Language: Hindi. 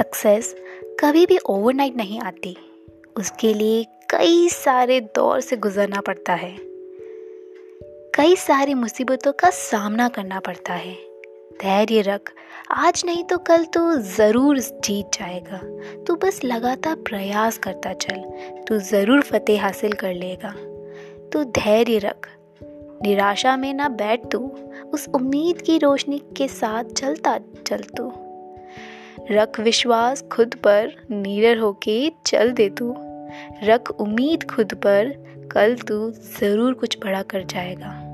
सक्सेस कभी भी ओवरनाइट नहीं आती। उसके लिए कई सारे दौर से गुजरना पड़ता है। कई सारी मुसीबतों का सामना करना पड़ता है। धैर्य रख, आज नहीं तो कल तो ज़रूर जीत जाएगा। तू बस लगातार प्रयास करता चल, तू ज़रूर फतेह हासिल कर लेगा। तू धैर्य रख, निराशा में ना बैठ तू, उस उम्मीद की रोशनी के साथ चलता चल तू। रख विश्वास खुद पर निर होके चल दे तू। रख उम्मीद खुद पर, कल तू ज़रूर कुछ बड़ा कर जाएगा।